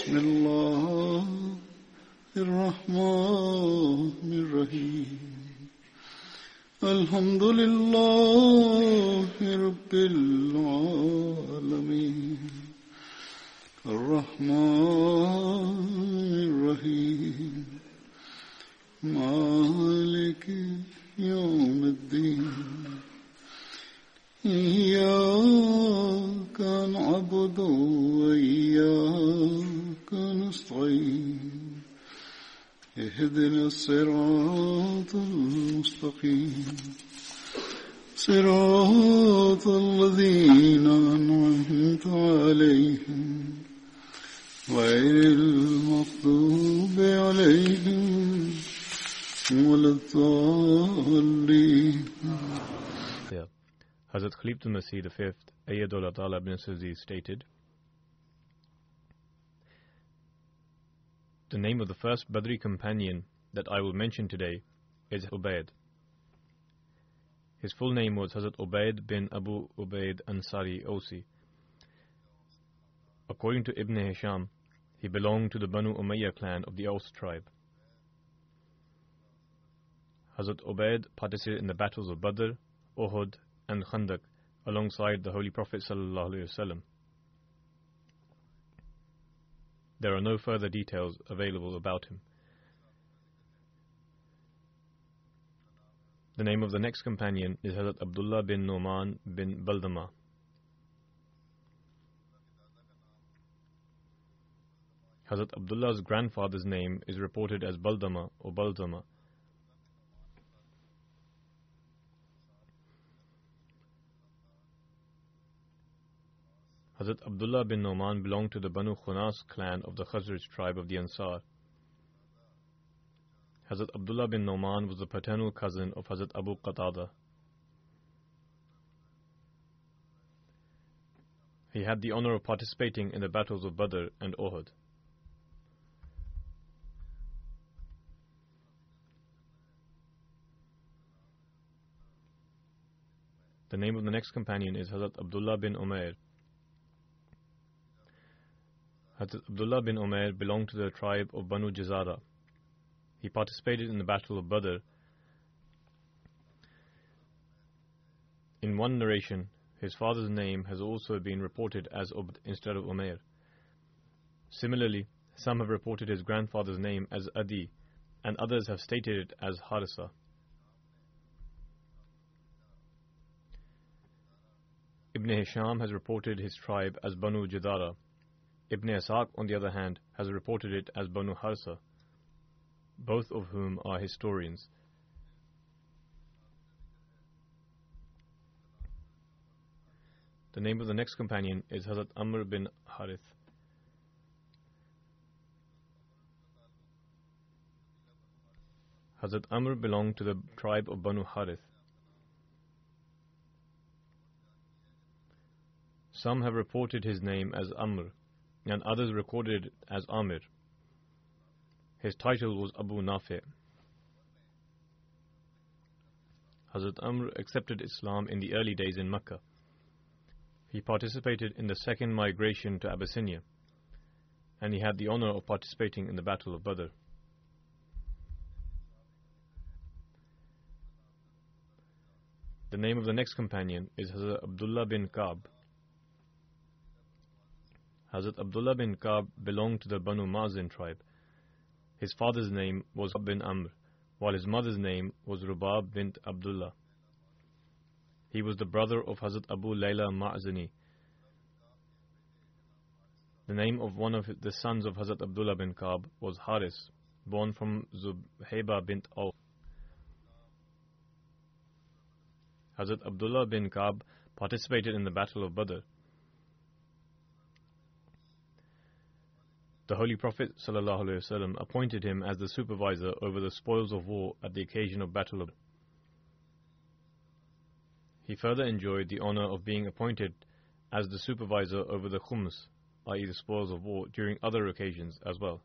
بسم الله Yeah. Hazrat Khalifatul Masih V, Ayyadullah Ta'ala ibn Suzi stated, The name of the first Badri companion that I will mention today is Ubaid. His full name was Hazrat Ubaid bin Abu Ubaid Ansari Osi. According to Ibn Hisham, he belonged to the Banu Umayyah clan of the Aus tribe. Hazrat Ubaid participated in the battles of Badr, Uhud, and Khandaq alongside the Holy Prophet. There are no further details available about him. The name of the next companion is Hazrat Abdullah bin Numan bin Baldama. Hazrat Abdullah's grandfather's name is reported as Baldama or Baldama. Hazrat Abdullah bin Noman belonged to the Banu Khunas clan of the Khazraj tribe of the Ansar. Hazrat Abdullah bin Noman was the paternal cousin of Hazrat Abu Qatada. He had the honor of participating in the battles of Badr and Uhud. The name of the next companion is Hazrat Abdullah bin Umair. Hazrat Abdullah bin Umair belonged to the tribe of Banu Jazara. He participated in the Battle of Badr. In one narration, his father's name has also been reported as Ubd instead of Umair. Similarly, some have reported his grandfather's name as Adi, and others have stated it as Harisa. Ibn Hisham has reported his tribe as Banu Jadara. Ibn Ishaq, on the other hand, has reported it as Banu Harsa, both of whom are historians. The name of the next companion is Hazrat Amr bin Harith. Hazrat Amr belonged to the tribe of Banu Harith. Some have reported his name as Amr, and others recorded as Amir. His title was Abu Nafi. Hazrat Amr accepted Islam in the early days in Mecca. He participated in the second migration to Abyssinia, and he had the honor of participating in the Battle of Badr. The name of the next companion is Hazrat Abdullah bin Ka'b. Hazrat Abdullah bin Ka'b belonged to the Banu Mazin tribe. His father's name was bin Amr, while his mother's name was Rubab bint Abdullah. He was the brother of Hazrat Abu Layla Ma'zini. The name of one of the sons of Hazrat Abdullah bin Ka'b was Haris, born from Zubhayba bint Auf. Hazrat Abdullah bin Ka'b participated in the Battle of Badr. The Holy Prophet ﷺ appointed him as the supervisor over the spoils of war at the occasion of Battle. He further enjoyed the honor of being appointed as the supervisor over the khums, i.e., the spoils of war, during other occasions as well.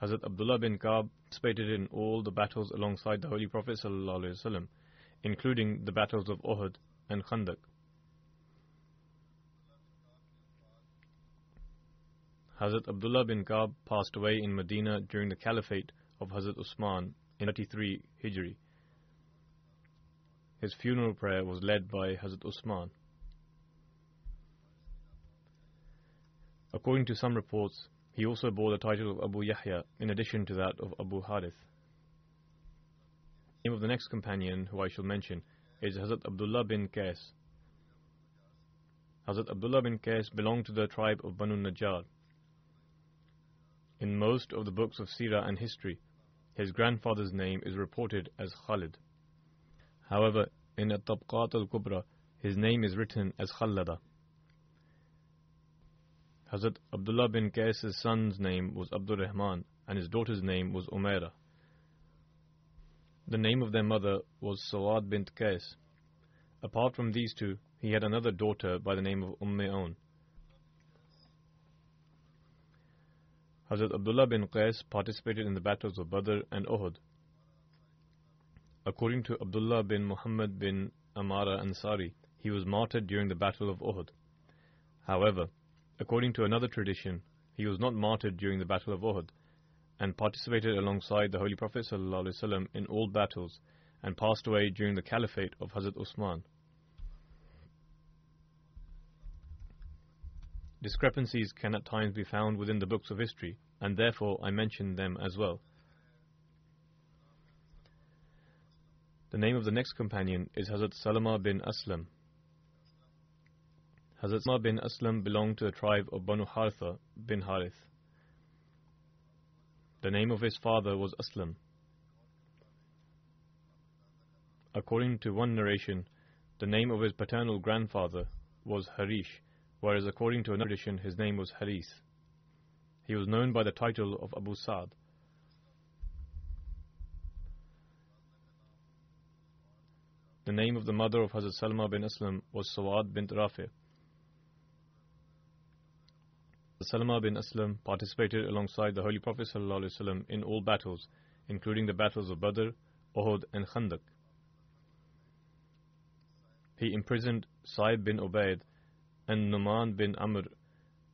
Hazrat Abdullah bin Ka'b participated in all the battles alongside the Holy Prophet ﷺ, including the battles of Uhud and Khandaq. Hazrat Abdullah bin Ka'b passed away in Medina during the caliphate of Hazrat Usman in 33 Hijri. His funeral prayer was led by Hazrat Usman. According to some reports, he also bore the title of Abu Yahya in addition to that of Abu Harith. The name of the next companion who I shall mention is Hazrat Abdullah bin Qais. Hazrat Abdullah bin Qais belonged to the tribe of Banu Najjar. In most of the books of Sirah and history, his grandfather's name is reported as Khalid. However, in At-Tabaqat al-Kubra, his name is written as Khallada. Hazrat Abdullah bin Qais' son's name was Abdul Rahman and his daughter's name was Umaira. The name of their mother was Sawad bint Qais. Apart from these two, he had another daughter by the name of Umm Aun. Hazrat Abdullah bin Qais participated in the battles of Badr and Uhud. According to Abdullah bin Muhammad bin Amara Ansari, he was martyred during the battle of Uhud. However, According to another tradition, he was not martyred during the Battle of Uhud and participated alongside the Holy Prophet ﷺ in all battles and passed away during the caliphate of Hazrat Usman. Discrepancies can at times be found within the books of history, and therefore I mention them as well. The name of the next companion is Hazrat Salama bin Aslam. Hazrat Umar bin Aslam belonged to the tribe of Banu Haritha bin Harith. The name of his father was Aslam. According to one narration, the name of his paternal grandfather was Harish, whereas according to another tradition, his name was Haris. He was known by the title of Abu Sa'd. The name of the mother of Hazrat Salma bin Aslam was Sawad bint Rafi'. Salama bin Aslam participated alongside the Holy Prophet ﷺ in all battles, including the battles of Badr, Uhud, and Khandaq. He imprisoned Saib bin Ubaid and Numan bin Amr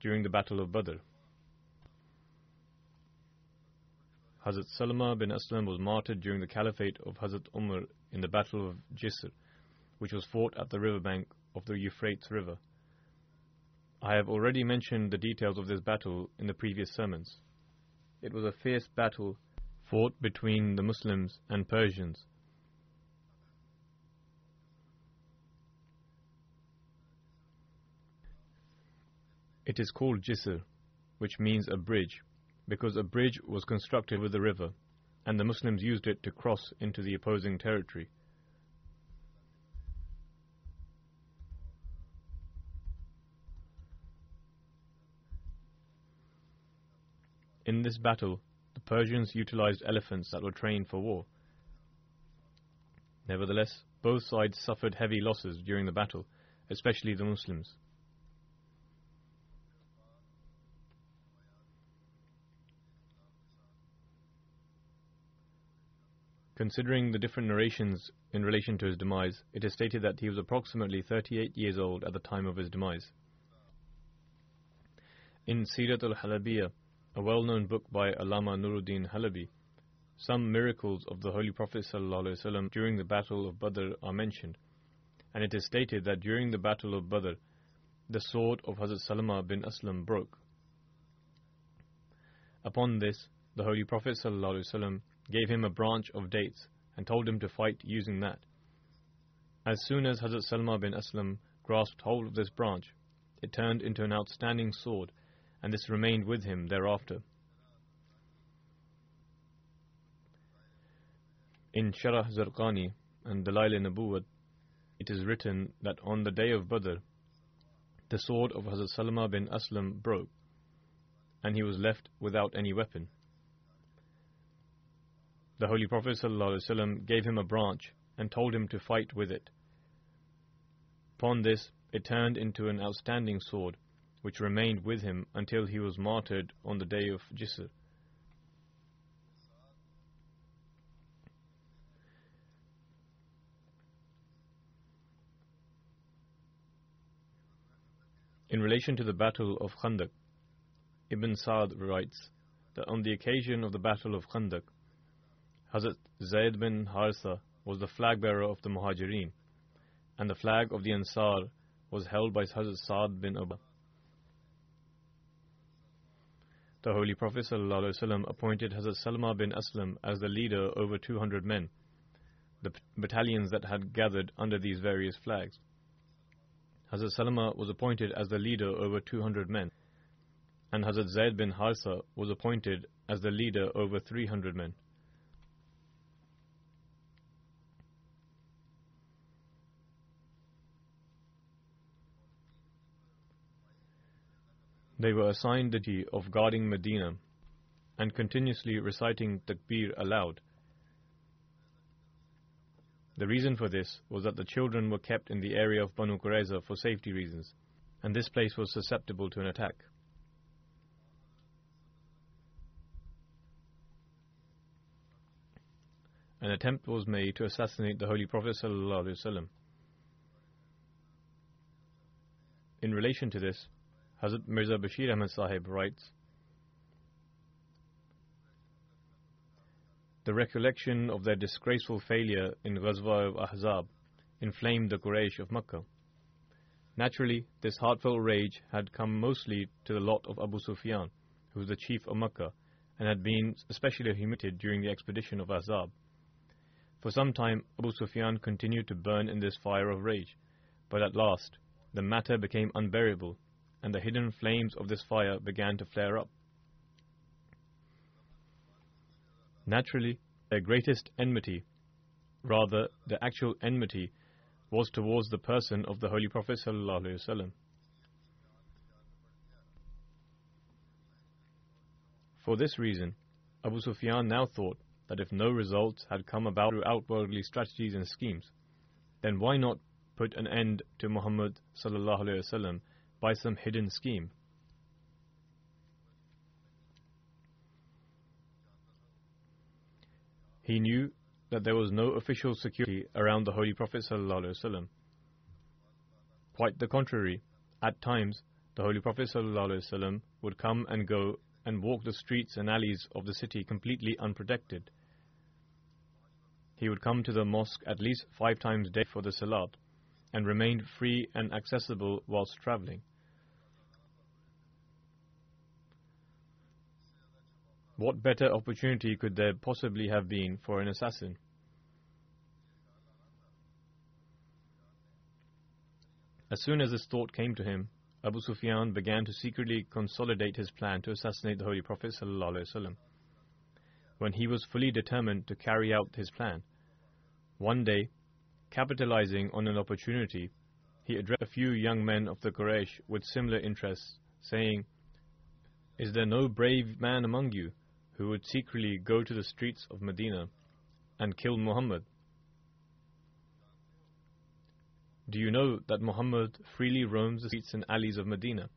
during the Battle of Badr. Hazrat Salama bin Aslam was martyred during the caliphate of Hazrat Umar in the Battle of Jisr, which was fought at the riverbank of the Euphrates River. I have already mentioned the details of this battle in the previous sermons. It was a fierce battle fought between the Muslims and Persians. It is called Jisr, which means a bridge, because a bridge was constructed with the river, and the Muslims used it to cross into the opposing territory. In this battle, the Persians utilized elephants that were trained for war. Nevertheless, both sides suffered heavy losses during the battle, especially the Muslims. Considering the different narrations in relation to his demise, it is stated that he was approximately 38 years old at the time of his demise. In Sirat al-Halabiyah, a well-known book by Allama Nuruddin Halabi, some miracles of the Holy Prophet ﷺ during the Battle of Badr are mentioned, and it is stated that during the Battle of Badr, the sword of Hazrat Salama bin Aslam broke. Upon this, the Holy Prophet ﷺ gave him a branch of dates and told him to fight using that. As soon as Hazrat Salma bin Aslam grasped hold of this branch, it turned into an outstanding sword and this remained with him thereafter. In Sharah Zarqani and Dalail Nabuwat, it is written that on the day of Badr, the sword of Hazrat Salama bin Aslam broke, and he was left without any weapon. The Holy Prophet ﷺ gave him a branch and told him to fight with it. Upon this, it turned into an outstanding sword, which remained with him until he was martyred on the day of Jisr. In relation to the Battle of Khandaq, Ibn Sa'd writes that on the occasion of the Battle of Khandaq, Hazrat Zayd bin Haritha was the flag bearer of the Muhajirin, and the flag of the Ansar was held by Hazrat Sa'd bin Ubah. The Holy Prophet ﷺ appointed Hazrat Salama bin Aslam as the leader over 200 men, the battalions that had gathered under these various flags. Hazrat Salama was appointed as the leader over 200 men, and Hazrat Zayd bin Haritha was appointed as the leader over 300 men. They were assigned the duty of guarding Medina and continuously reciting Takbir aloud. The reason for this was that the children were kept in the area of Banu Qurayza for safety reasons, and this place was susceptible to an attack. An attempt was made to assassinate the Holy Prophet. ﷺ. In relation to this, Hazrat Mirza Bashir Ahmad Sahib writes The recollection of their disgraceful failure in Ghazwa of Ahzab inflamed the Quraysh of Makkah. Naturally, this heartfelt rage had come mostly to the lot of Abu Sufyan, who was the chief of Makkah and had been especially humiliated during the expedition of Ahzab. For some time, Abu Sufyan continued to burn in this fire of rage, but at last the matter became unbearable and the hidden flames of this fire began to flare up. Naturally, their greatest enmity, rather the actual enmity, was towards the person of the Holy Prophet ﷺ. For this reason, Abu Sufyan now thought that if no results had come about through outwardly strategies and schemes, then why not put an end to Muhammad ﷺ by some hidden scheme. He knew that there was no official security around the Holy Prophet. ﷺ. Quite the contrary, at times the Holy Prophet ﷺ would come and go and walk the streets and alleys of the city completely unprotected. He would come to the mosque at least five times a day for the salat and remained free and accessible whilst traveling. What better opportunity could there possibly have been for an assassin? As soon as this thought came to him, Abu Sufyan began to secretly consolidate his plan to assassinate the Holy Prophet. When he was fully determined to carry out his plan, one day Capitalizing on an opportunity, he addressed a few young men of the Quraysh with similar interests, saying, Is there no brave man among you who would secretly go to the streets of Medina and kill Muhammad? Do you know that Muhammad freely roams the streets and alleys of Medina?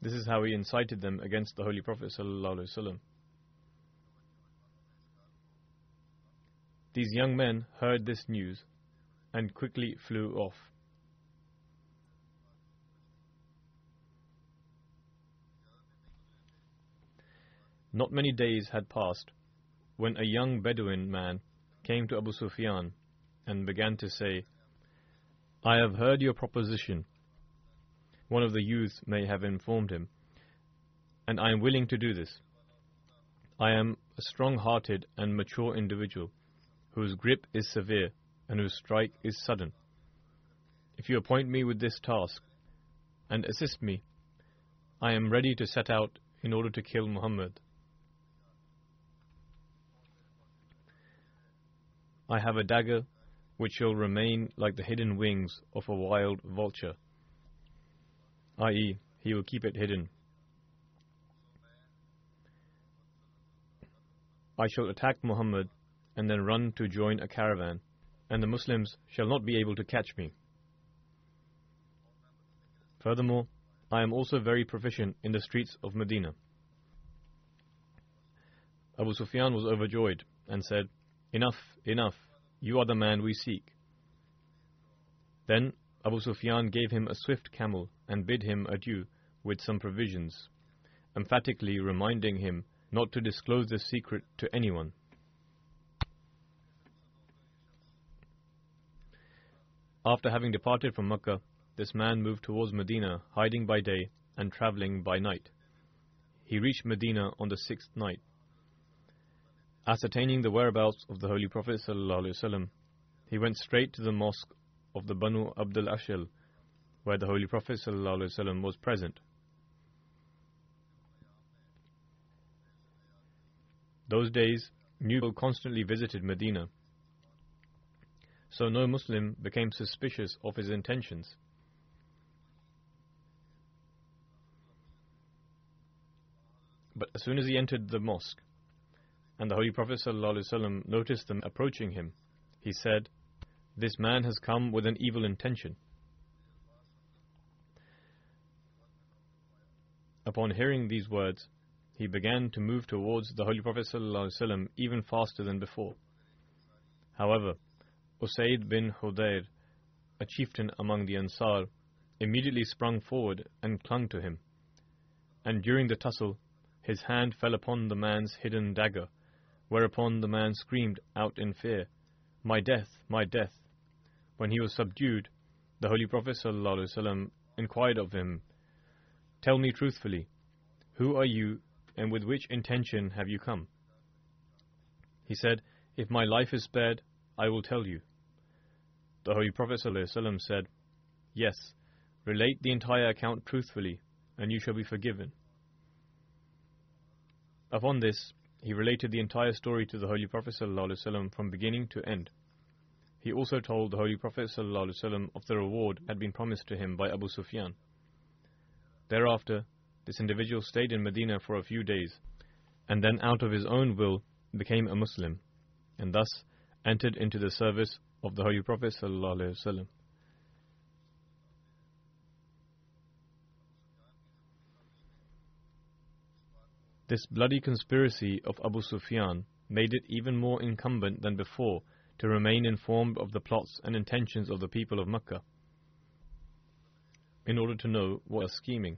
This is how he incited them against the Holy Prophet. ﷺ. These young men heard this news and quickly flew off. Not many days had passed when a young Bedouin man came to Abu Sufyan and began to say, I have heard your proposition. One of the youths may have informed him, and I am willing to do this. I am a strong hearted and mature individual whose grip is severe and whose strike is sudden. If you appoint me with this task and assist me, I am ready to set out in order to kill Muhammad. I have a dagger which shall remain like the hidden wings of a wild vulture, i.e., he will keep it hidden. I shall attack Muhammad and then run to join a caravan, and the Muslims shall not be able to catch me. Furthermore, I am also very proficient in the streets of Medina. Abu Sufyan was overjoyed and said, Enough, enough, you are the man we seek. Then Abu Sufyan gave him a swift camel and bid him adieu with some provisions, emphatically reminding him not to disclose this secret to anyone. After having departed from Mecca, this man moved towards Medina, hiding by day and traveling by night. He reached Medina on the sixth night. Ascertaining the whereabouts of the Holy Prophet ﷺ, he went straight to the mosque of the Banu Abdul Ashal, where the Holy Prophet ﷺ was present. Those days, new people constantly visited Medina, so no Muslim became suspicious of his intentions. But as soon as he entered the mosque, and the Holy Prophet ﷺ noticed them approaching him, he said, This man has come with an evil intention. Upon hearing these words, he began to move towards the Holy Prophet ﷺ even faster than before. However, Usaid bin Hudayr, a chieftain among the Ansar, immediately sprung forward and clung to him. And during the tussle, his hand fell upon the man's hidden dagger, whereupon the man screamed out in fear, My death, my death. When he was subdued, the Holy Prophet ﷺ inquired of him, Tell me truthfully, who are you and with which intention have you come? He said, If my life is spared, I will tell you. The Holy Prophet ﷺ said, Yes, relate the entire account truthfully, and you shall be forgiven. Upon this, he related the entire story to the Holy Prophet ﷺ from beginning to end. He also told the Holy Prophet ﷺ of the reward had been promised to him by Abu Sufyan. Thereafter, this individual stayed in Medina for a few days, and then out of his own will became a Muslim, and thus entered into the service of the Holy Prophet ﷺ. This bloody conspiracy of Abu Sufyan made it even more incumbent than before to remain informed of the plots and intentions of the people of Mecca, in order to know what was scheming.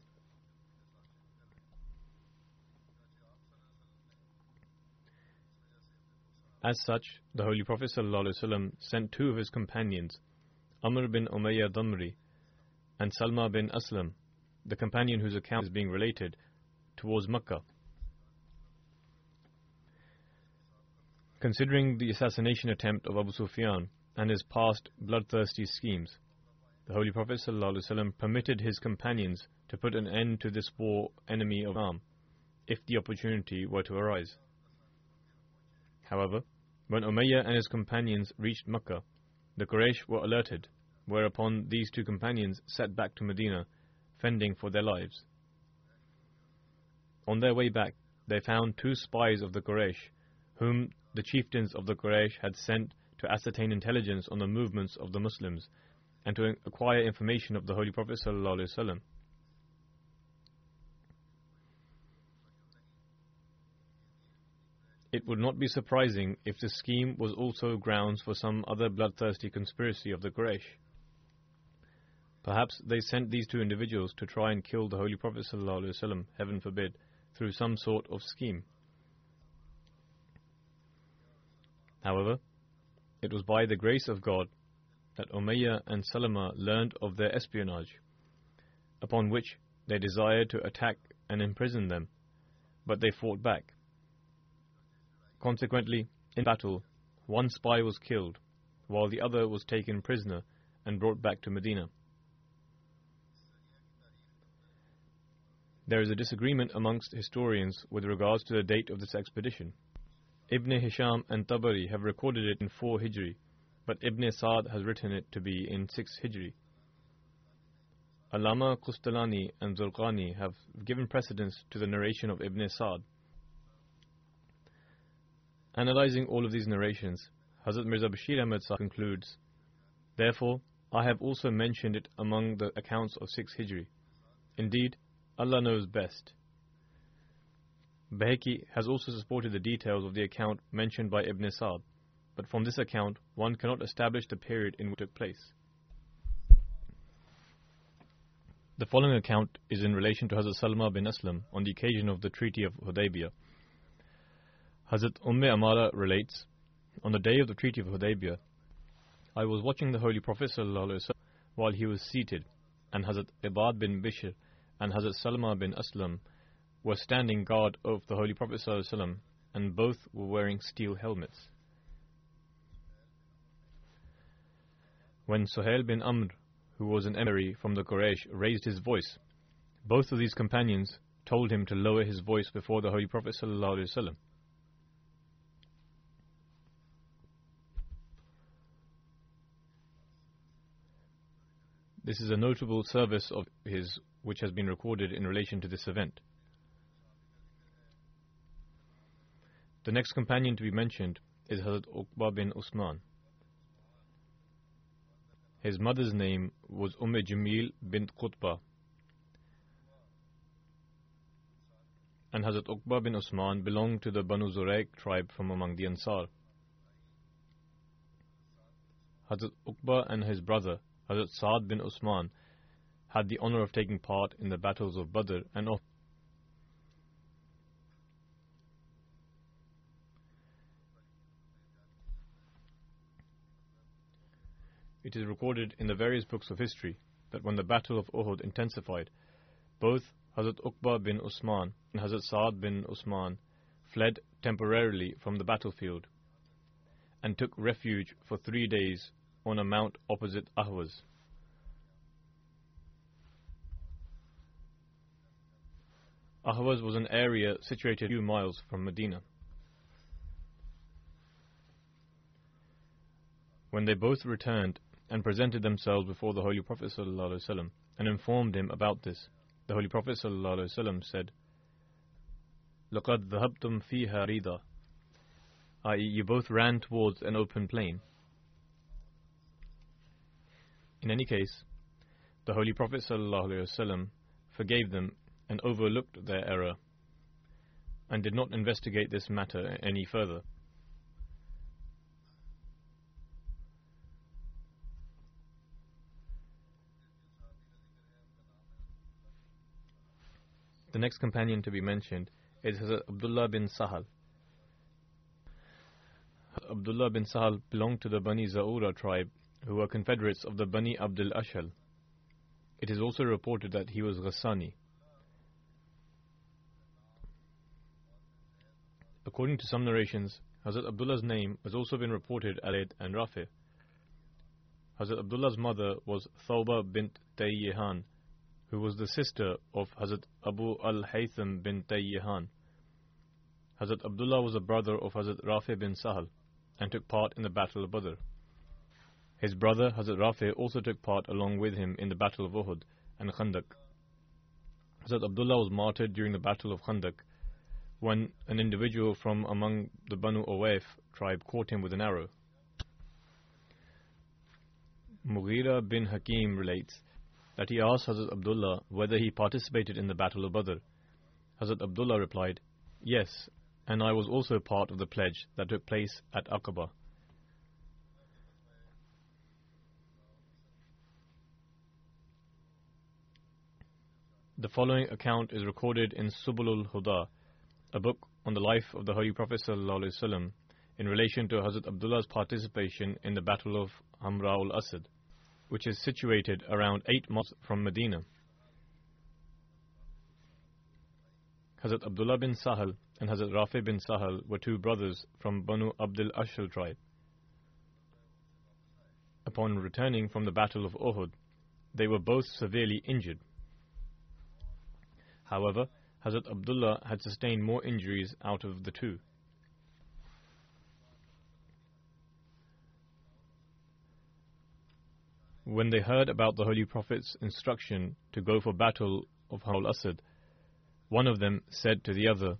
As such, the Holy Prophet ﷺ sent two of his companions, Amr bin Umayyah and Salma bin Aslam, the companion whose account is being related, towards Makkah. Considering the assassination attempt of Abu Sufyan and his past bloodthirsty schemes, the Holy Prophet ﷺ permitted his companions to put an end to this war enemy of Islam, if the opportunity were to arise. However, when Umayyah and his companions reached Mecca, the Quraysh were alerted, whereupon these two companions set back to Medina, fending for their lives. On their way back, they found two spies of the Quraysh, whom the chieftains of the Quraysh had sent to ascertain intelligence on the movements of the Muslims and to acquire information of the Holy Prophet ﷺ. It would not be surprising if this scheme was also grounds for some other bloodthirsty conspiracy of the Quraysh. Perhaps they sent these two individuals to try and kill the Holy Prophet ﷺ, heaven forbid, through some sort of scheme. However, it was by the grace of God that Umayyah and Salama learned of their espionage, upon which they desired to attack and imprison them, but they fought back. Consequently, in battle, one spy was killed, while the other was taken prisoner and brought back to Medina. There is a disagreement amongst historians with regards to the date of this expedition. Ibn Hisham and Tabari have recorded it in 4 Hijri, but Ibn Sa'd has written it to be in 6 Hijri. Allama Kustalani and Zurqani have given precedence to the narration of Ibn Sa'd. Analyzing all of these narrations, Hazrat Mirza Bashir Ahmad Sahib concludes, Therefore, I have also mentioned it among the accounts of 6 Hijri. Indeed, Allah knows best. Baihaqi has also supported the details of the account mentioned by Ibn Sa'd, but from this account one cannot establish the period in which it took place. The following account is in relation to Hazrat Salma bin Aslam on the occasion of the Treaty of Hudaybiyah. Hazrat Umm Amara relates, On the day of the Treaty of Hudaybiyah, I was watching the Holy Prophet while he was seated, and Hazrat Ibad bin Bishr and Hazrat Salma bin Aslam were standing guard of the Holy Prophet ﷺ, and both were wearing steel helmets. When Suhail bin Amr, who was an emir from the Quraysh, raised his voice, both of these companions told him to lower his voice before the Holy Prophet ﷺ. This is a notable service of his which has been recorded in relation to this event. The next companion to be mentioned is Hazrat Uqba bin Usman. His mother's name was Umm Jamil bint Qutba. And Hazrat Uqba bin Usman belonged to the Banu Zurayq tribe from among the Ansar. Hazrat Uqba and his brother, Hazrat Saad bin Usman, had the honor of taking part in the battles of Badr and of It is recorded in the various books of history that when the Battle of Uhud intensified, both Hazrat Uqba bin Usman and Hazrat Saad bin Usman fled temporarily from the battlefield and took refuge for three days on a mount opposite Ahwaz. Ahwaz was an area situated a few miles from Medina. When they both returned and presented themselves before the Holy Prophet ﷺ and informed him about this. The Holy Prophet ﷺ said, لَقَدْ ذَهَبْتُمْ فِيهَا رِيدًا i.e. you both ran towards an open plain. In any case, the Holy Prophet ﷺ forgave them and overlooked their error and did not investigate this matter any further. The next companion to be mentioned is Hazrat Abdullah bin Sahal. Abdullah bin Sahal belonged to the Bani Zaura tribe, who were confederates of the Bani Abdul Ashal. It is also reported that he was Ghassani. According to some narrations, Hazrat Abdullah's name has also been reported as and Rafi. Hazrat Abdullah's mother was Thawba bint Tayyihan, who was the sister of Hazrat Abu al-Haytham bin Tayyihan. Hazrat Abdullah was a brother of Hazrat Rafi bin Sahal and took part in the Battle of Badr. His brother Hazrat Rafi also took part along with him in the Battle of Uhud and Khandaq. Hazrat Abdullah was martyred during the Battle of Khandaq when an individual from among the Banu Awaf tribe caught him with an arrow. Mughira bin Hakim relates that he asked Hazrat Abdullah whether he participated in the Battle of Badr. Hazrat Abdullah replied, Yes, and I was also part of the pledge that took place at Aqaba. The following account is recorded in Subulul Huda, a book on the life of the Holy Prophet ﷺ in relation to Hazrat Abdullah's participation in the Battle of Hamra ul Asad which is situated around 8 miles from Medina. Hazrat Abdullah bin Sahal and Hazrat Rafi bin Sahal were two brothers from Banu Abdul Ashal tribe. Upon returning from the Battle of Uhud, they were both severely injured. However, Hazrat Abdullah had sustained more injuries out of the two. When they heard about the Holy Prophet's instruction to go for battle of Hamra ul Asad, one of them said to the other,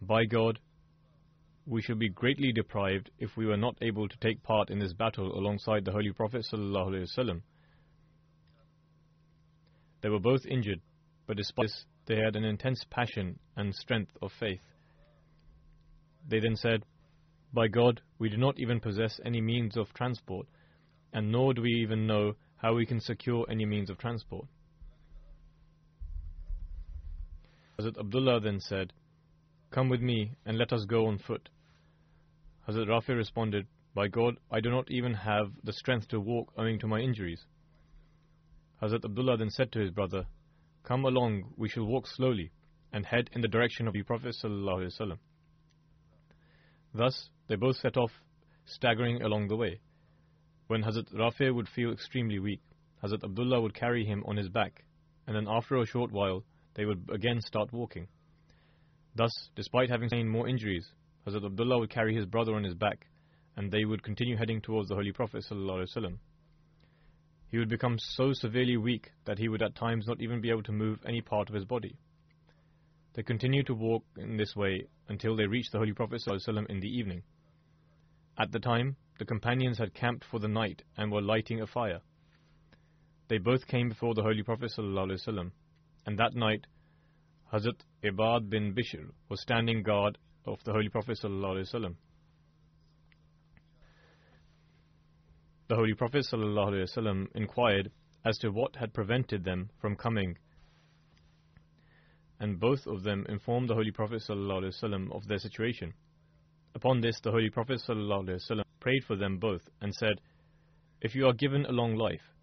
By God, we should be greatly deprived if we were not able to take part in this battle alongside the Holy Prophet. They were both injured, but despite this, they had an intense passion and strength of faith. They then said, By God, we do not even possess any means of transport, and nor do we even know how we can secure any means of transport. Hazrat Abdullah then said, Come with me and let us go on foot. Hazrat Rafi responded, By God, I do not even have the strength to walk owing to my injuries. Hazrat Abdullah then said to his brother, Come along, we shall walk slowly and head in the direction of the Prophet. Thus, they both set off, staggering along the way. When Hazrat Rafi would feel extremely weak, Hazrat Abdullah would carry him on his back, and then after a short while, they would again start walking. Thus, despite having sustained more injuries, Hazrat Abdullah would carry his brother on his back, and they would continue heading towards the Holy Prophet. He would become so severely weak that he would at times not even be able to move any part of his body. They continued to walk in this way until they reached the Holy Prophet ﷺ in the evening. At the time, the companions had camped for the night and were lighting a fire. They both came before the Holy Prophet ﷺ, and that night Hazrat Ibad bin Bishr was standing guard of the Holy Prophet ﷺ. The Holy Prophet ﷺ inquired as to what had prevented them from coming, and both of them informed the Holy Prophet ﷺ of their situation. Upon this, the Holy Prophet ﷺ prayed for them both and said, If you are given a long life,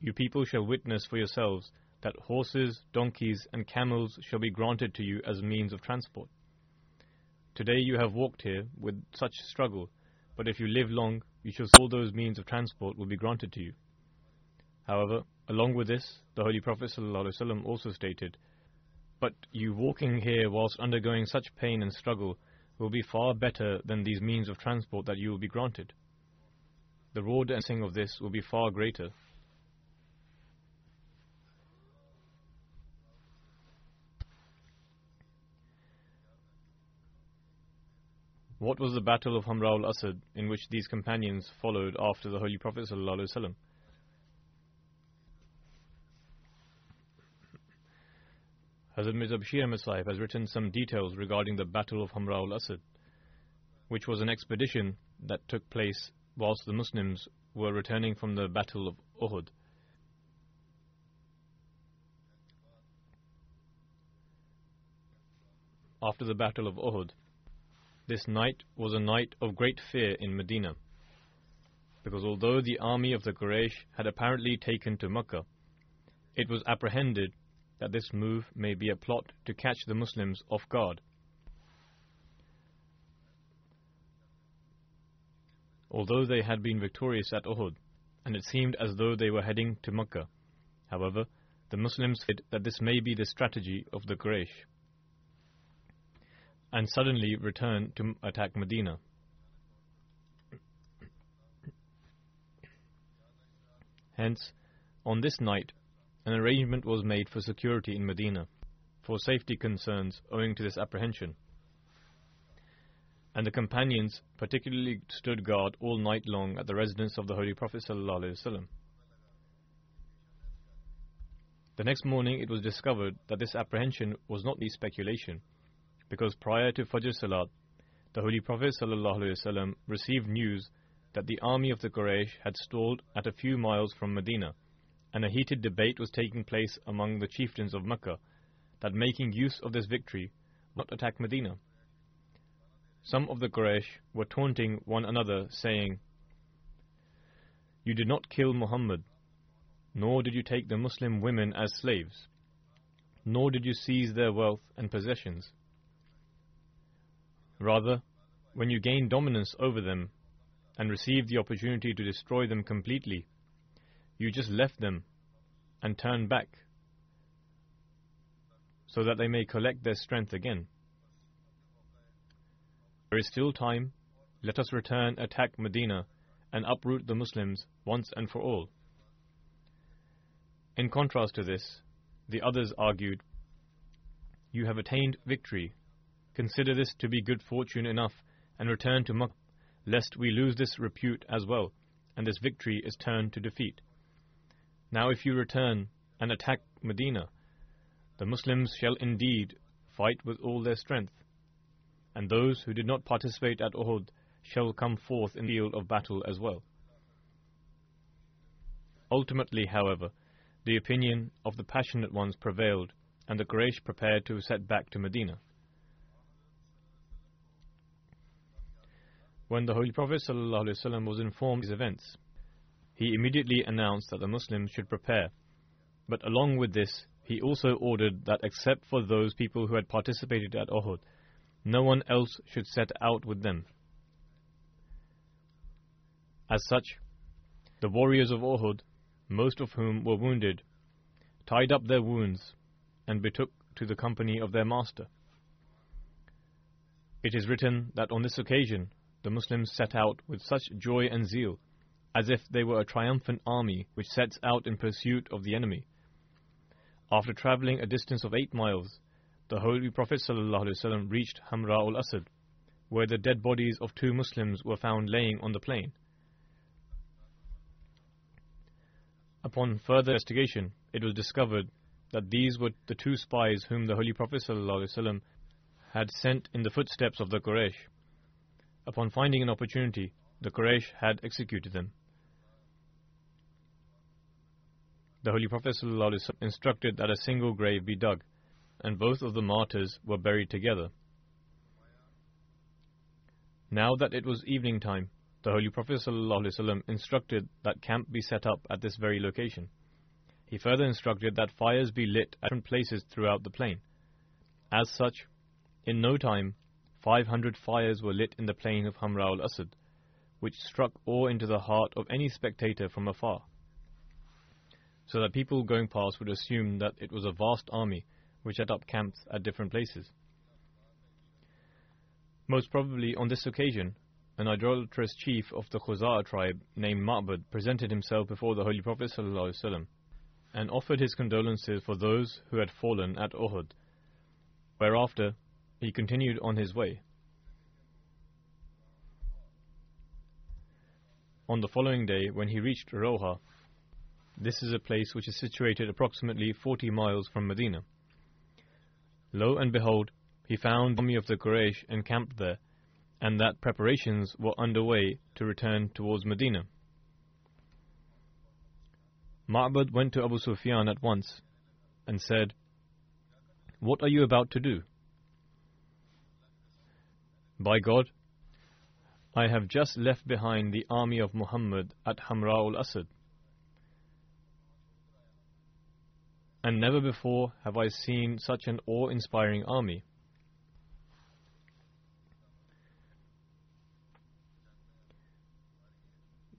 you people shall witness for yourselves that horses, donkeys, and camels shall be granted to you as means of transport. Today you have walked here with such struggle, but if you live long, you shall all those means of transport will be granted to you. However, along with this, the Holy Prophet ﷺ also stated, But you walking here whilst undergoing such pain and struggle will be far better than these means of transport that you will be granted. The reward and of this will be far greater. What was the battle of Hamra al-Asad in which these companions followed after the Holy Prophet ﷺ? Hazrat Mirza Bashir Ahmad has written some details regarding the Battle of Hamra al-Asad, which was an expedition that took place whilst the Muslims were returning from the Battle of Uhud. After the Battle of Uhud, this night was a night of great fear in Medina, because although the army of the Quraysh had apparently taken to Mecca, it was apprehended that this move may be a plot to catch the Muslims off guard. Although they had been victorious at Uhud, and it seemed as though they were heading to Mecca, however, the Muslims said that this may be the strategy of the Quraysh and suddenly returned to attack Medina. Hence, on this night, an arrangement was made for security in Medina, for safety concerns owing to this apprehension. And the companions particularly stood guard all night long at the residence of the Holy Prophet. The next morning it was discovered that this apprehension was not the speculation, because prior to Fajr Salat, the Holy Prophet ﷺ received news that the army of the Quraysh had stalled at a few miles from Medina, and a heated debate was taking place among the chieftains of Mecca that making use of this victory not attack Medina. Some of the Quraysh were taunting one another, saying, You did not kill Muhammad, nor did you take the Muslim women as slaves, nor did you seize their wealth and possessions. Rather, when you gain dominance over them and receive the opportunity to destroy them completely, you just left them and turned back so that they may collect their strength again. There is still time. Let us return, attack Medina, and uproot the Muslims once and for all. In contrast to this, the others argued, You have attained victory. Consider this to be good fortune enough and return to Makkah, lest we lose this repute as well, and this victory is turned to defeat. Now, if you return and attack Medina, the Muslims shall indeed fight with all their strength, and those who did not participate at Uhud shall come forth in the field of battle as well. Ultimately, however, the opinion of the passionate ones prevailed, and the Quraysh prepared to set back to Medina. When the Holy Prophet ﷺ was informed of these events, he immediately announced that the Muslims should prepare. But along with this, he also ordered that except for those people who had participated at Uhud, no one else should set out with them. As such, the warriors of Uhud, most of whom were wounded, tied up their wounds and betook to the company of their master. It is written that on this occasion the Muslims set out with such joy and zeal, as if they were a triumphant army which sets out in pursuit of the enemy. After traveling a distance of eight miles, the Holy Prophet ﷺ reached Hamra ul Asad, where the dead bodies of two Muslims were found laying on the plain. Upon further investigation, it was discovered that these were the two spies whom the Holy Prophet ﷺ had sent in the footsteps of the Quraysh. Upon finding an opportunity, the Quraysh had executed them. The Holy Prophet ﷺ instructed that a single grave be dug and both of the martyrs were buried together. Now that it was evening time, the Holy Prophet ﷺ instructed that camp be set up at this very location. He further instructed that fires be lit at different places throughout the plain. As such, in no time, 500 fires were lit in the plain of Hamra ul Asad, which struck awe into the heart of any spectator from afar, so that people going past would assume that it was a vast army which set up camps at different places. Most probably on this occasion, an idolatrous chief of the Khuza'a tribe named Ma'bad presented himself before the Holy Prophet ﷺ and offered his condolences for those who had fallen at Uhud. Whereafter, he continued on his way. On the following day, when he reached Roha, this is a place which is situated approximately 40 miles from Medina. Lo and behold, he found the army of the Quraysh encamped there, and that preparations were under way to return towards Medina. Ma'bad went to Abu Sufyan at once and said, What are you about to do? By God, I have just left behind the army of Muhammad at Hamra ul Asad. and never before have I seen such an awe inspiring army.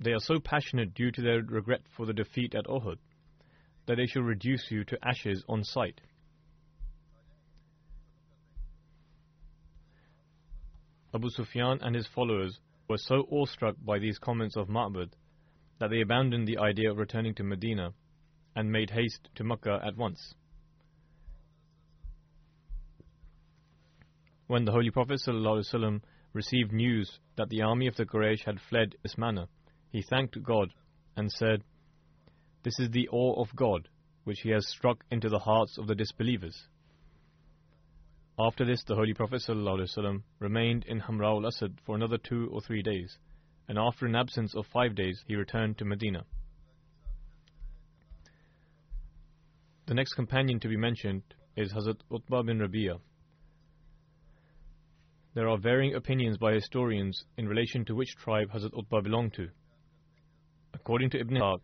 They are so passionate due to their regret for the defeat at Uhud that they shall reduce you to ashes on sight. Abu Sufyan and his followers were so awestruck by these comments of Ma'bad that they abandoned the idea of returning to Medina and made haste to Makkah at once. When the Holy Prophet ﷺ received news that the army of the Quraysh had fled this manner, he thanked God and said, This is the awe of God which He has struck into the hearts of the disbelievers. After this, the Holy Prophet ﷺ remained in Hamra ul Asad for another two or three days, and after an absence of five days, he returned to Medina. The next companion to be mentioned is Hazrat Utbah bin Rabi'ah. There are varying opinions by historians in relation to which tribe Hazrat Utbah belonged to. According to Ibn Ishaq,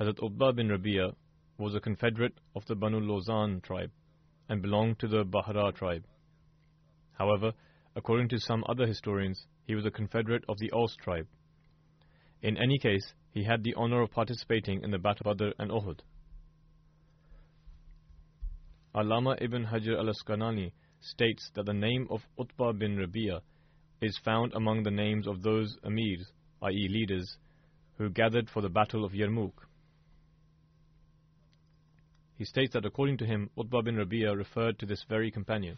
Hazrat Utbah bin Rabi'ah was a confederate of the Banu Lawzan tribe and belonged to the Bahra tribe. However, according to some other historians, he was a confederate of the Aus tribe. In any case, he had the honor of participating in the Battle of Badr and Uhud. Allama ibn Hajar al-Asqalani states that the name of Utbah bin Rabi'a is found among the names of those amirs, i.e. leaders, who gathered for the Battle of Yarmouk. He states that according to him, Utbah bin Rabi'a referred to this very companion.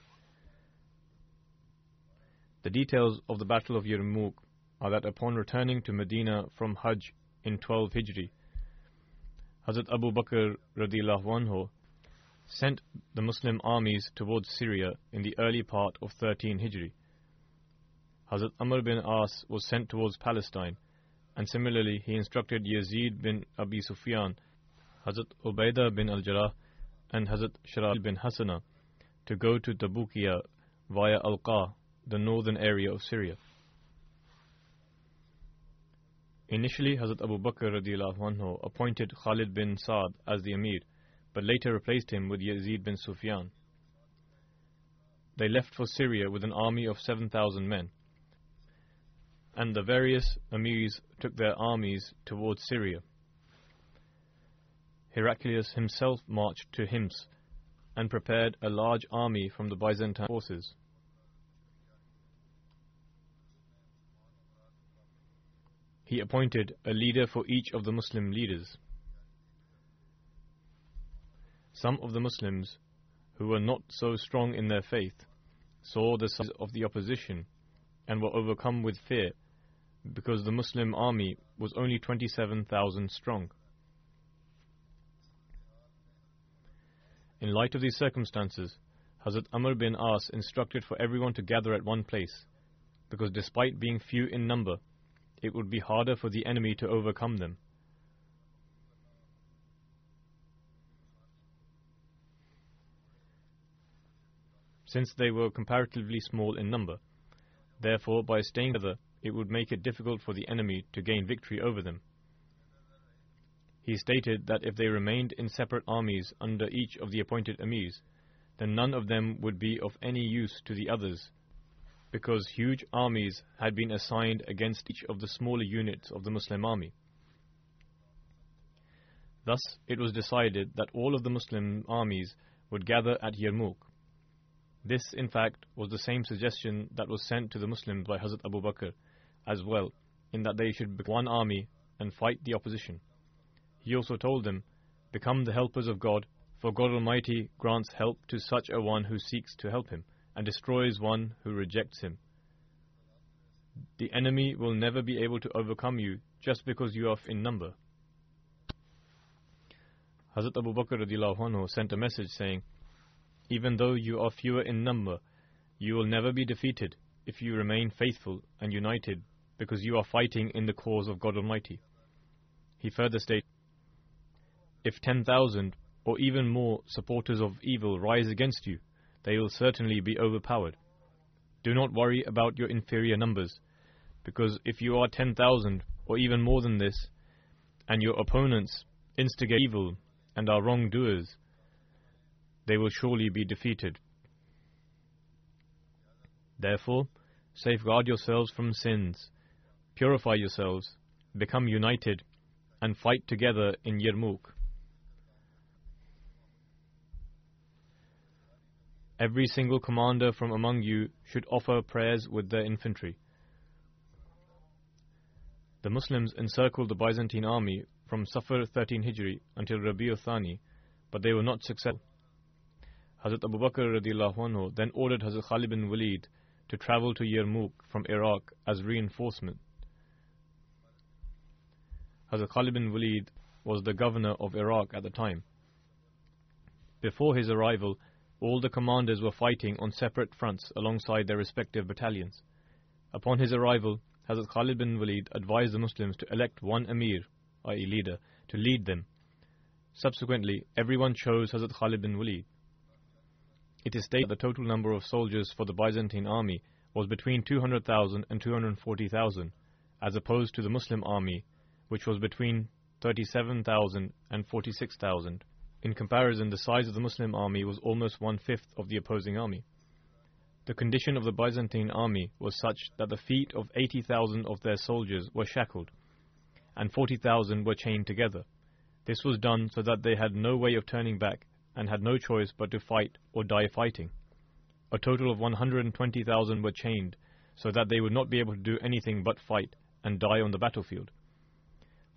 The details of the Battle of Yarmouk are that upon returning to Medina from Hajj in 12 Hijri, Hazrat Abu Bakr radiallahu anhu sent the Muslim armies towards Syria in the early part of 13 Hijri. Hazrat Amr bin As was sent towards Palestine, and similarly he instructed Yazid bin Abi Sufyan, Hazrat Ubaidah bin al Jarrah, and Hazrat Shurahbil bin Hasanah to go to Tabukiya via Al Qa, the northern area of Syria. Initially, Hazrat Abu Bakr anhu appointed Khalid bin Sa'id as the Emir, but later replaced him with Yazid bin Sufyan. They left for Syria with an army of 7,000 men, and the various Emirs took their armies towards Syria. Heraclius himself marched to Hims and prepared a large army from the Byzantine forces. He appointed a leader for each of the Muslim leaders. Some of the Muslims, who were not so strong in their faith, saw the size of the opposition and were overcome with fear because the Muslim army was only 27,000 strong. In light of these circumstances, Hazrat Amr bin As instructed for everyone to gather at one place, because despite being few in number, it would be harder for the enemy to overcome them. Since they were comparatively small in number, therefore, by staying together, it would make it difficult for the enemy to gain victory over them. He stated that if they remained in separate armies under each of the appointed emirs, then none of them would be of any use to the others because huge armies had been assigned against each of the smaller units of the Muslim army. Thus, it was decided that all of the Muslim armies would gather at Yarmouk. This, in fact, was the same suggestion that was sent to the Muslims by Hazrat Abu Bakr as well, in that they should become one army and fight the opposition. He also told them, Become the helpers of God, for God Almighty grants help to such a one who seeks to help him and destroys one who rejects him. The enemy will never be able to overcome you just because you are in number. Hazrat Abu Bakr anhu sent a message saying, Even though you are fewer in number, you will never be defeated if you remain faithful and united because you are fighting in the cause of God Almighty. He further states, If 10,000 or even more supporters of evil rise against you, they will certainly be overpowered. Do not worry about your inferior numbers, because if you are 10,000 or even more than this, and your opponents instigate evil and are wrongdoers, they will surely be defeated. Therefore, safeguard yourselves from sins, purify yourselves, become united, and fight together in Yarmouk. Every single commander from among you should offer prayers with their infantry. The Muslims encircled the Byzantine army from Safar 13 Hijri until Rabi'u Thani, but they were not successful. Hazrat Abu Bakr anhu then ordered Hazrat Khalid bin Walid to travel to Yarmouk from Iraq as reinforcement. Hazrat Khalid bin Walid was the governor of Iraq at the time. Before his arrival, all the commanders were fighting on separate fronts alongside their respective battalions. Upon his arrival, Hazrat Khalid bin Walid advised the Muslims to elect one emir, i.e., leader, to lead them. Subsequently, everyone chose Hazrat Khalid bin Walid. It is stated that the total number of soldiers for the Byzantine army was between 200,000 and 240,000, as opposed to the Muslim army, which was between 37,000 and 46,000. In comparison, the size of the Muslim army was almost one fifth of the opposing army. The condition of the Byzantine army was such that the feet of 80,000 of their soldiers were shackled, and 40,000 were chained together. This was done so that they had no way of turning back and had no choice but to fight or die fighting. A total of 120,000 were chained so that they would not be able to do anything but fight and die on the battlefield.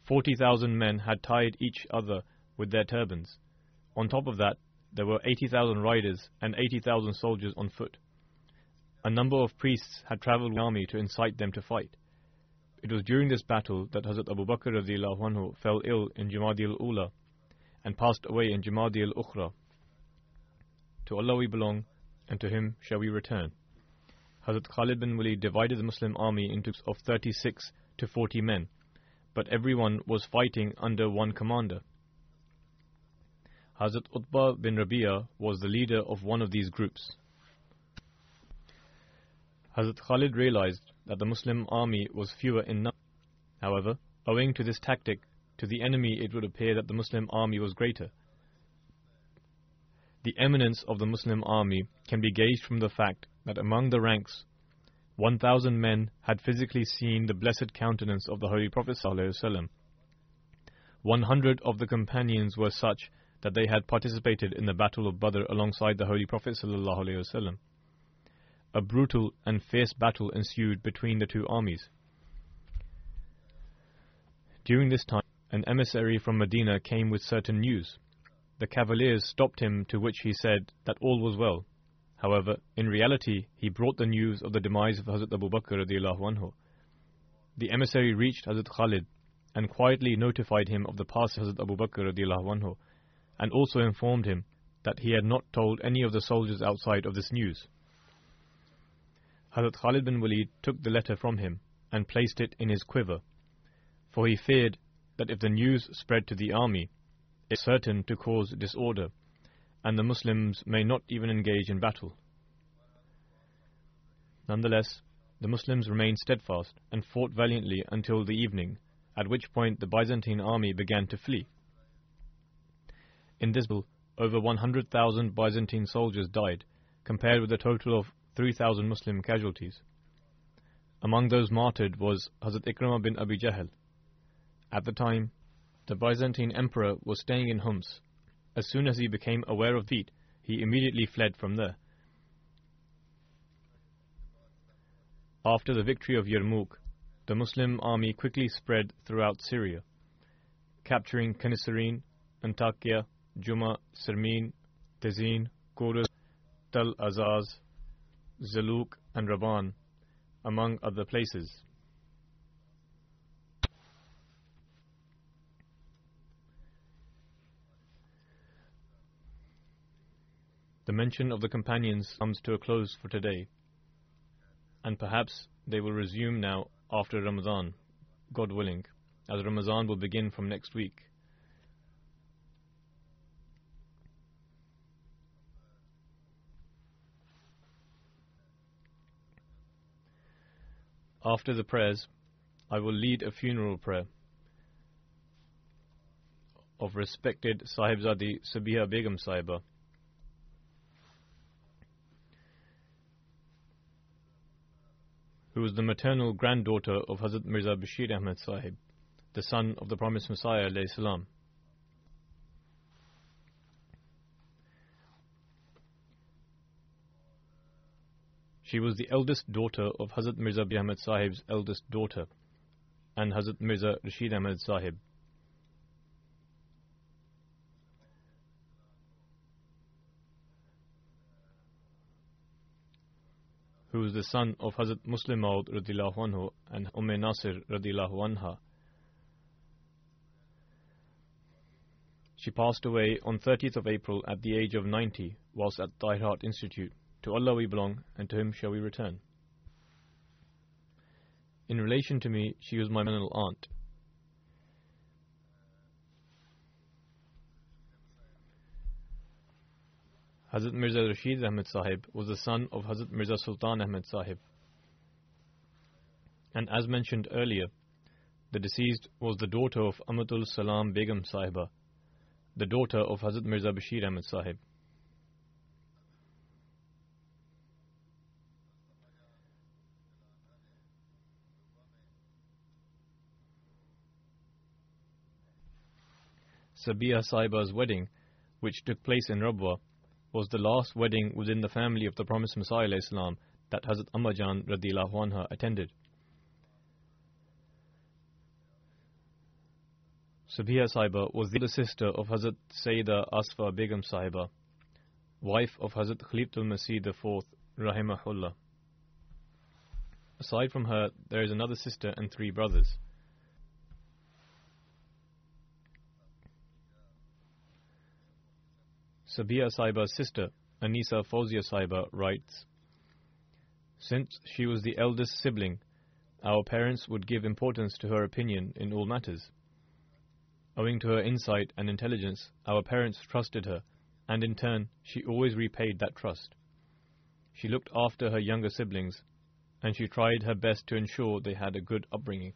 40,000 men had tied each other with their turbans. On top of that, there were 80,000 riders and 80,000 soldiers on foot. A number of priests had travelled with the army to incite them to fight. It was during this battle that Hazrat Abu Bakr anhu fell ill in Jumadi al-Ula and passed away in Jumadi al-Ukhra. To Allah we belong and to Him shall we return. Hazrat Khalid bin Walid divided the Muslim army into groups of 36 to 40 men, but everyone was fighting under one commander. Hazrat Utbah bin Rabia was the leader of one of these groups. Hazrat Khalid realized that the Muslim army was fewer in number. However, owing to this tactic, to the enemy it would appear that the Muslim army was greater. The eminence of the Muslim army can be gauged from the fact that among the ranks, 1,000 men had physically seen the blessed countenance of the Holy Prophet. 100 of the companions were such that they had participated in the Battle of Badr alongside the Holy Prophet A brutal and fierce battle ensued between the two armies. During this time, an emissary from Medina came with certain news. The cavaliers stopped him, to which he said that all was well. However, in reality, he brought the news of the demise of Hazrat Abu Bakr anhu. The emissary reached Hazrat Khalid and quietly notified him of the past Hazrat Abu Bakr anhu and also informed him that he had not told any of the soldiers outside of this news. Hazrat Khalid bin Walid took the letter from him and placed it in his quiver, for he feared that if the news spread to the army, it is certain to cause disorder, and the Muslims may not even engage in battle. Nonetheless, the Muslims remained steadfast and fought valiantly until the evening, at which point the Byzantine army began to flee. In Dizbul, over 100,000 Byzantine soldiers died, compared with a total of 3,000 Muslim casualties. Among those martyred was Hazrat Ikrimah bin Abi Jahl. At the time, the Byzantine emperor was staying in Homs. As soon as he became aware of defeat, he immediately fled from there. After the victory of Yarmouk, the Muslim army quickly spread throughout Syria, capturing Kanisarine, Antakya, Juma, Sirmin, Tezin, Chorus, Tal Azaz, Zaluk, and Raban, among other places. The mention of the companions comes to a close for today, and perhaps they will resume now after Ramadan, God willing, as Ramadan will begin from next week. After the prayers, I will lead a funeral prayer of respected Sahibzadi Sabiha Begum Sahiba. Who was the maternal granddaughter of Hazrat Mirza Bashir Ahmad Sahib, the son of the Promised Messiah. Salam. She was the eldest daughter of Hazrat Mirza B. Ahmed Sahib's eldest daughter and Hazrat Mirza Rashid Ahmed Sahib. who was the son of Hazrat Musleh Maud radiallahu anhu and Umm Nasir radiallahu anha. She passed away on 30th of April at the age of 90 whilst at Tahir Heart Institute. To Allah we belong, and to Him shall we return. In relation to me, she was my maternal aunt. Hazrat Mirza Rashid Ahmed Sahib was the son of Hazrat Mirza Sultan Ahmed Sahib. And as mentioned earlier, the deceased was the daughter of Amatul Salam Begum Sahiba, the daughter of Hazrat Mirza Bashir Ahmed Sahib. Sabiha Saiba's wedding, which took place in Rabwa, was the last wedding within the family of the Promised Messiah Islam that Hazrat Ammajan radiallahu anha attended. Sabiha Saiba was the elder sister of Hazrat Sayyida Asifa Begum Saiba, wife of Hazrat Khalifatul Masih IV, Rahimahullah. Aside from her, there is another sister and three brothers. Sabiha Saiba's sister, Anisa Fawzia Saiba, writes Since she was the eldest sibling, our parents would give importance to her opinion in all matters. Owing to her insight and intelligence, our parents trusted her, and in turn, she always repaid that trust. She looked after her younger siblings, and she tried her best to ensure they had a good upbringing.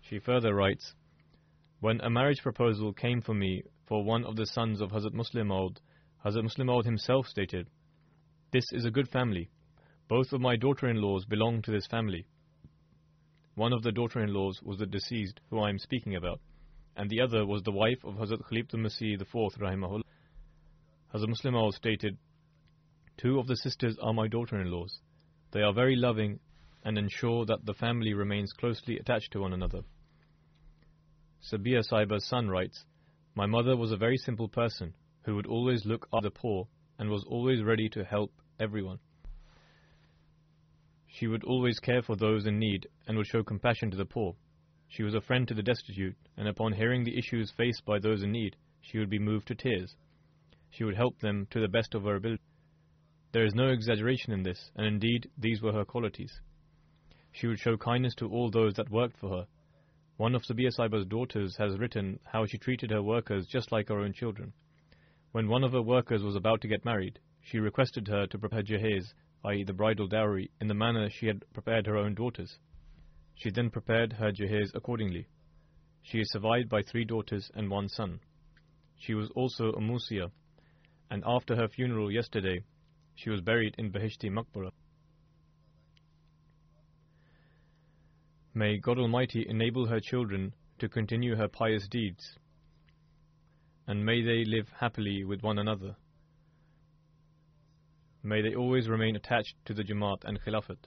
She further writes, When a marriage proposal came for me for one of the sons of Hazrat Musleh Maud, Hazrat Musleh Maud himself stated, This is a good family. Both of my daughter-in-laws belong to this family. One of the daughter-in-laws was the deceased who I am speaking about, and the other was the wife of Hazrat Khalifatul Masih IV, rahimahullah. Hazrat Musleh Maud stated, Two of the sisters are my daughter-in-laws. They are very loving and ensure that the family remains closely attached to one another. Sabiha Sahiba's son writes, My mother was a very simple person who would always look after the poor and was always ready to help everyone. She would always care for those in need and would show compassion to the poor. She was a friend to the destitute, and upon hearing the issues faced by those in need, she would be moved to tears. She would help them to the best of her ability. There is no exaggeration in this, and indeed these were her qualities. She would show kindness to all those that worked for her. One of Sabiha Sahiba's daughters has written how she treated her workers just like her own children. When one of her workers was about to get married, she requested her to prepare jahez i.e., the bridal dowry, in the manner she had prepared her own daughters. She then prepared her jahez accordingly. She is survived by three daughters and one son. She was also a Musia, and after her funeral yesterday, she was buried in Bahishti Maqbara. May God Almighty enable her children to continue her pious deeds, and may they live happily with one another. May they always remain attached to the Jamaat and Khilafat.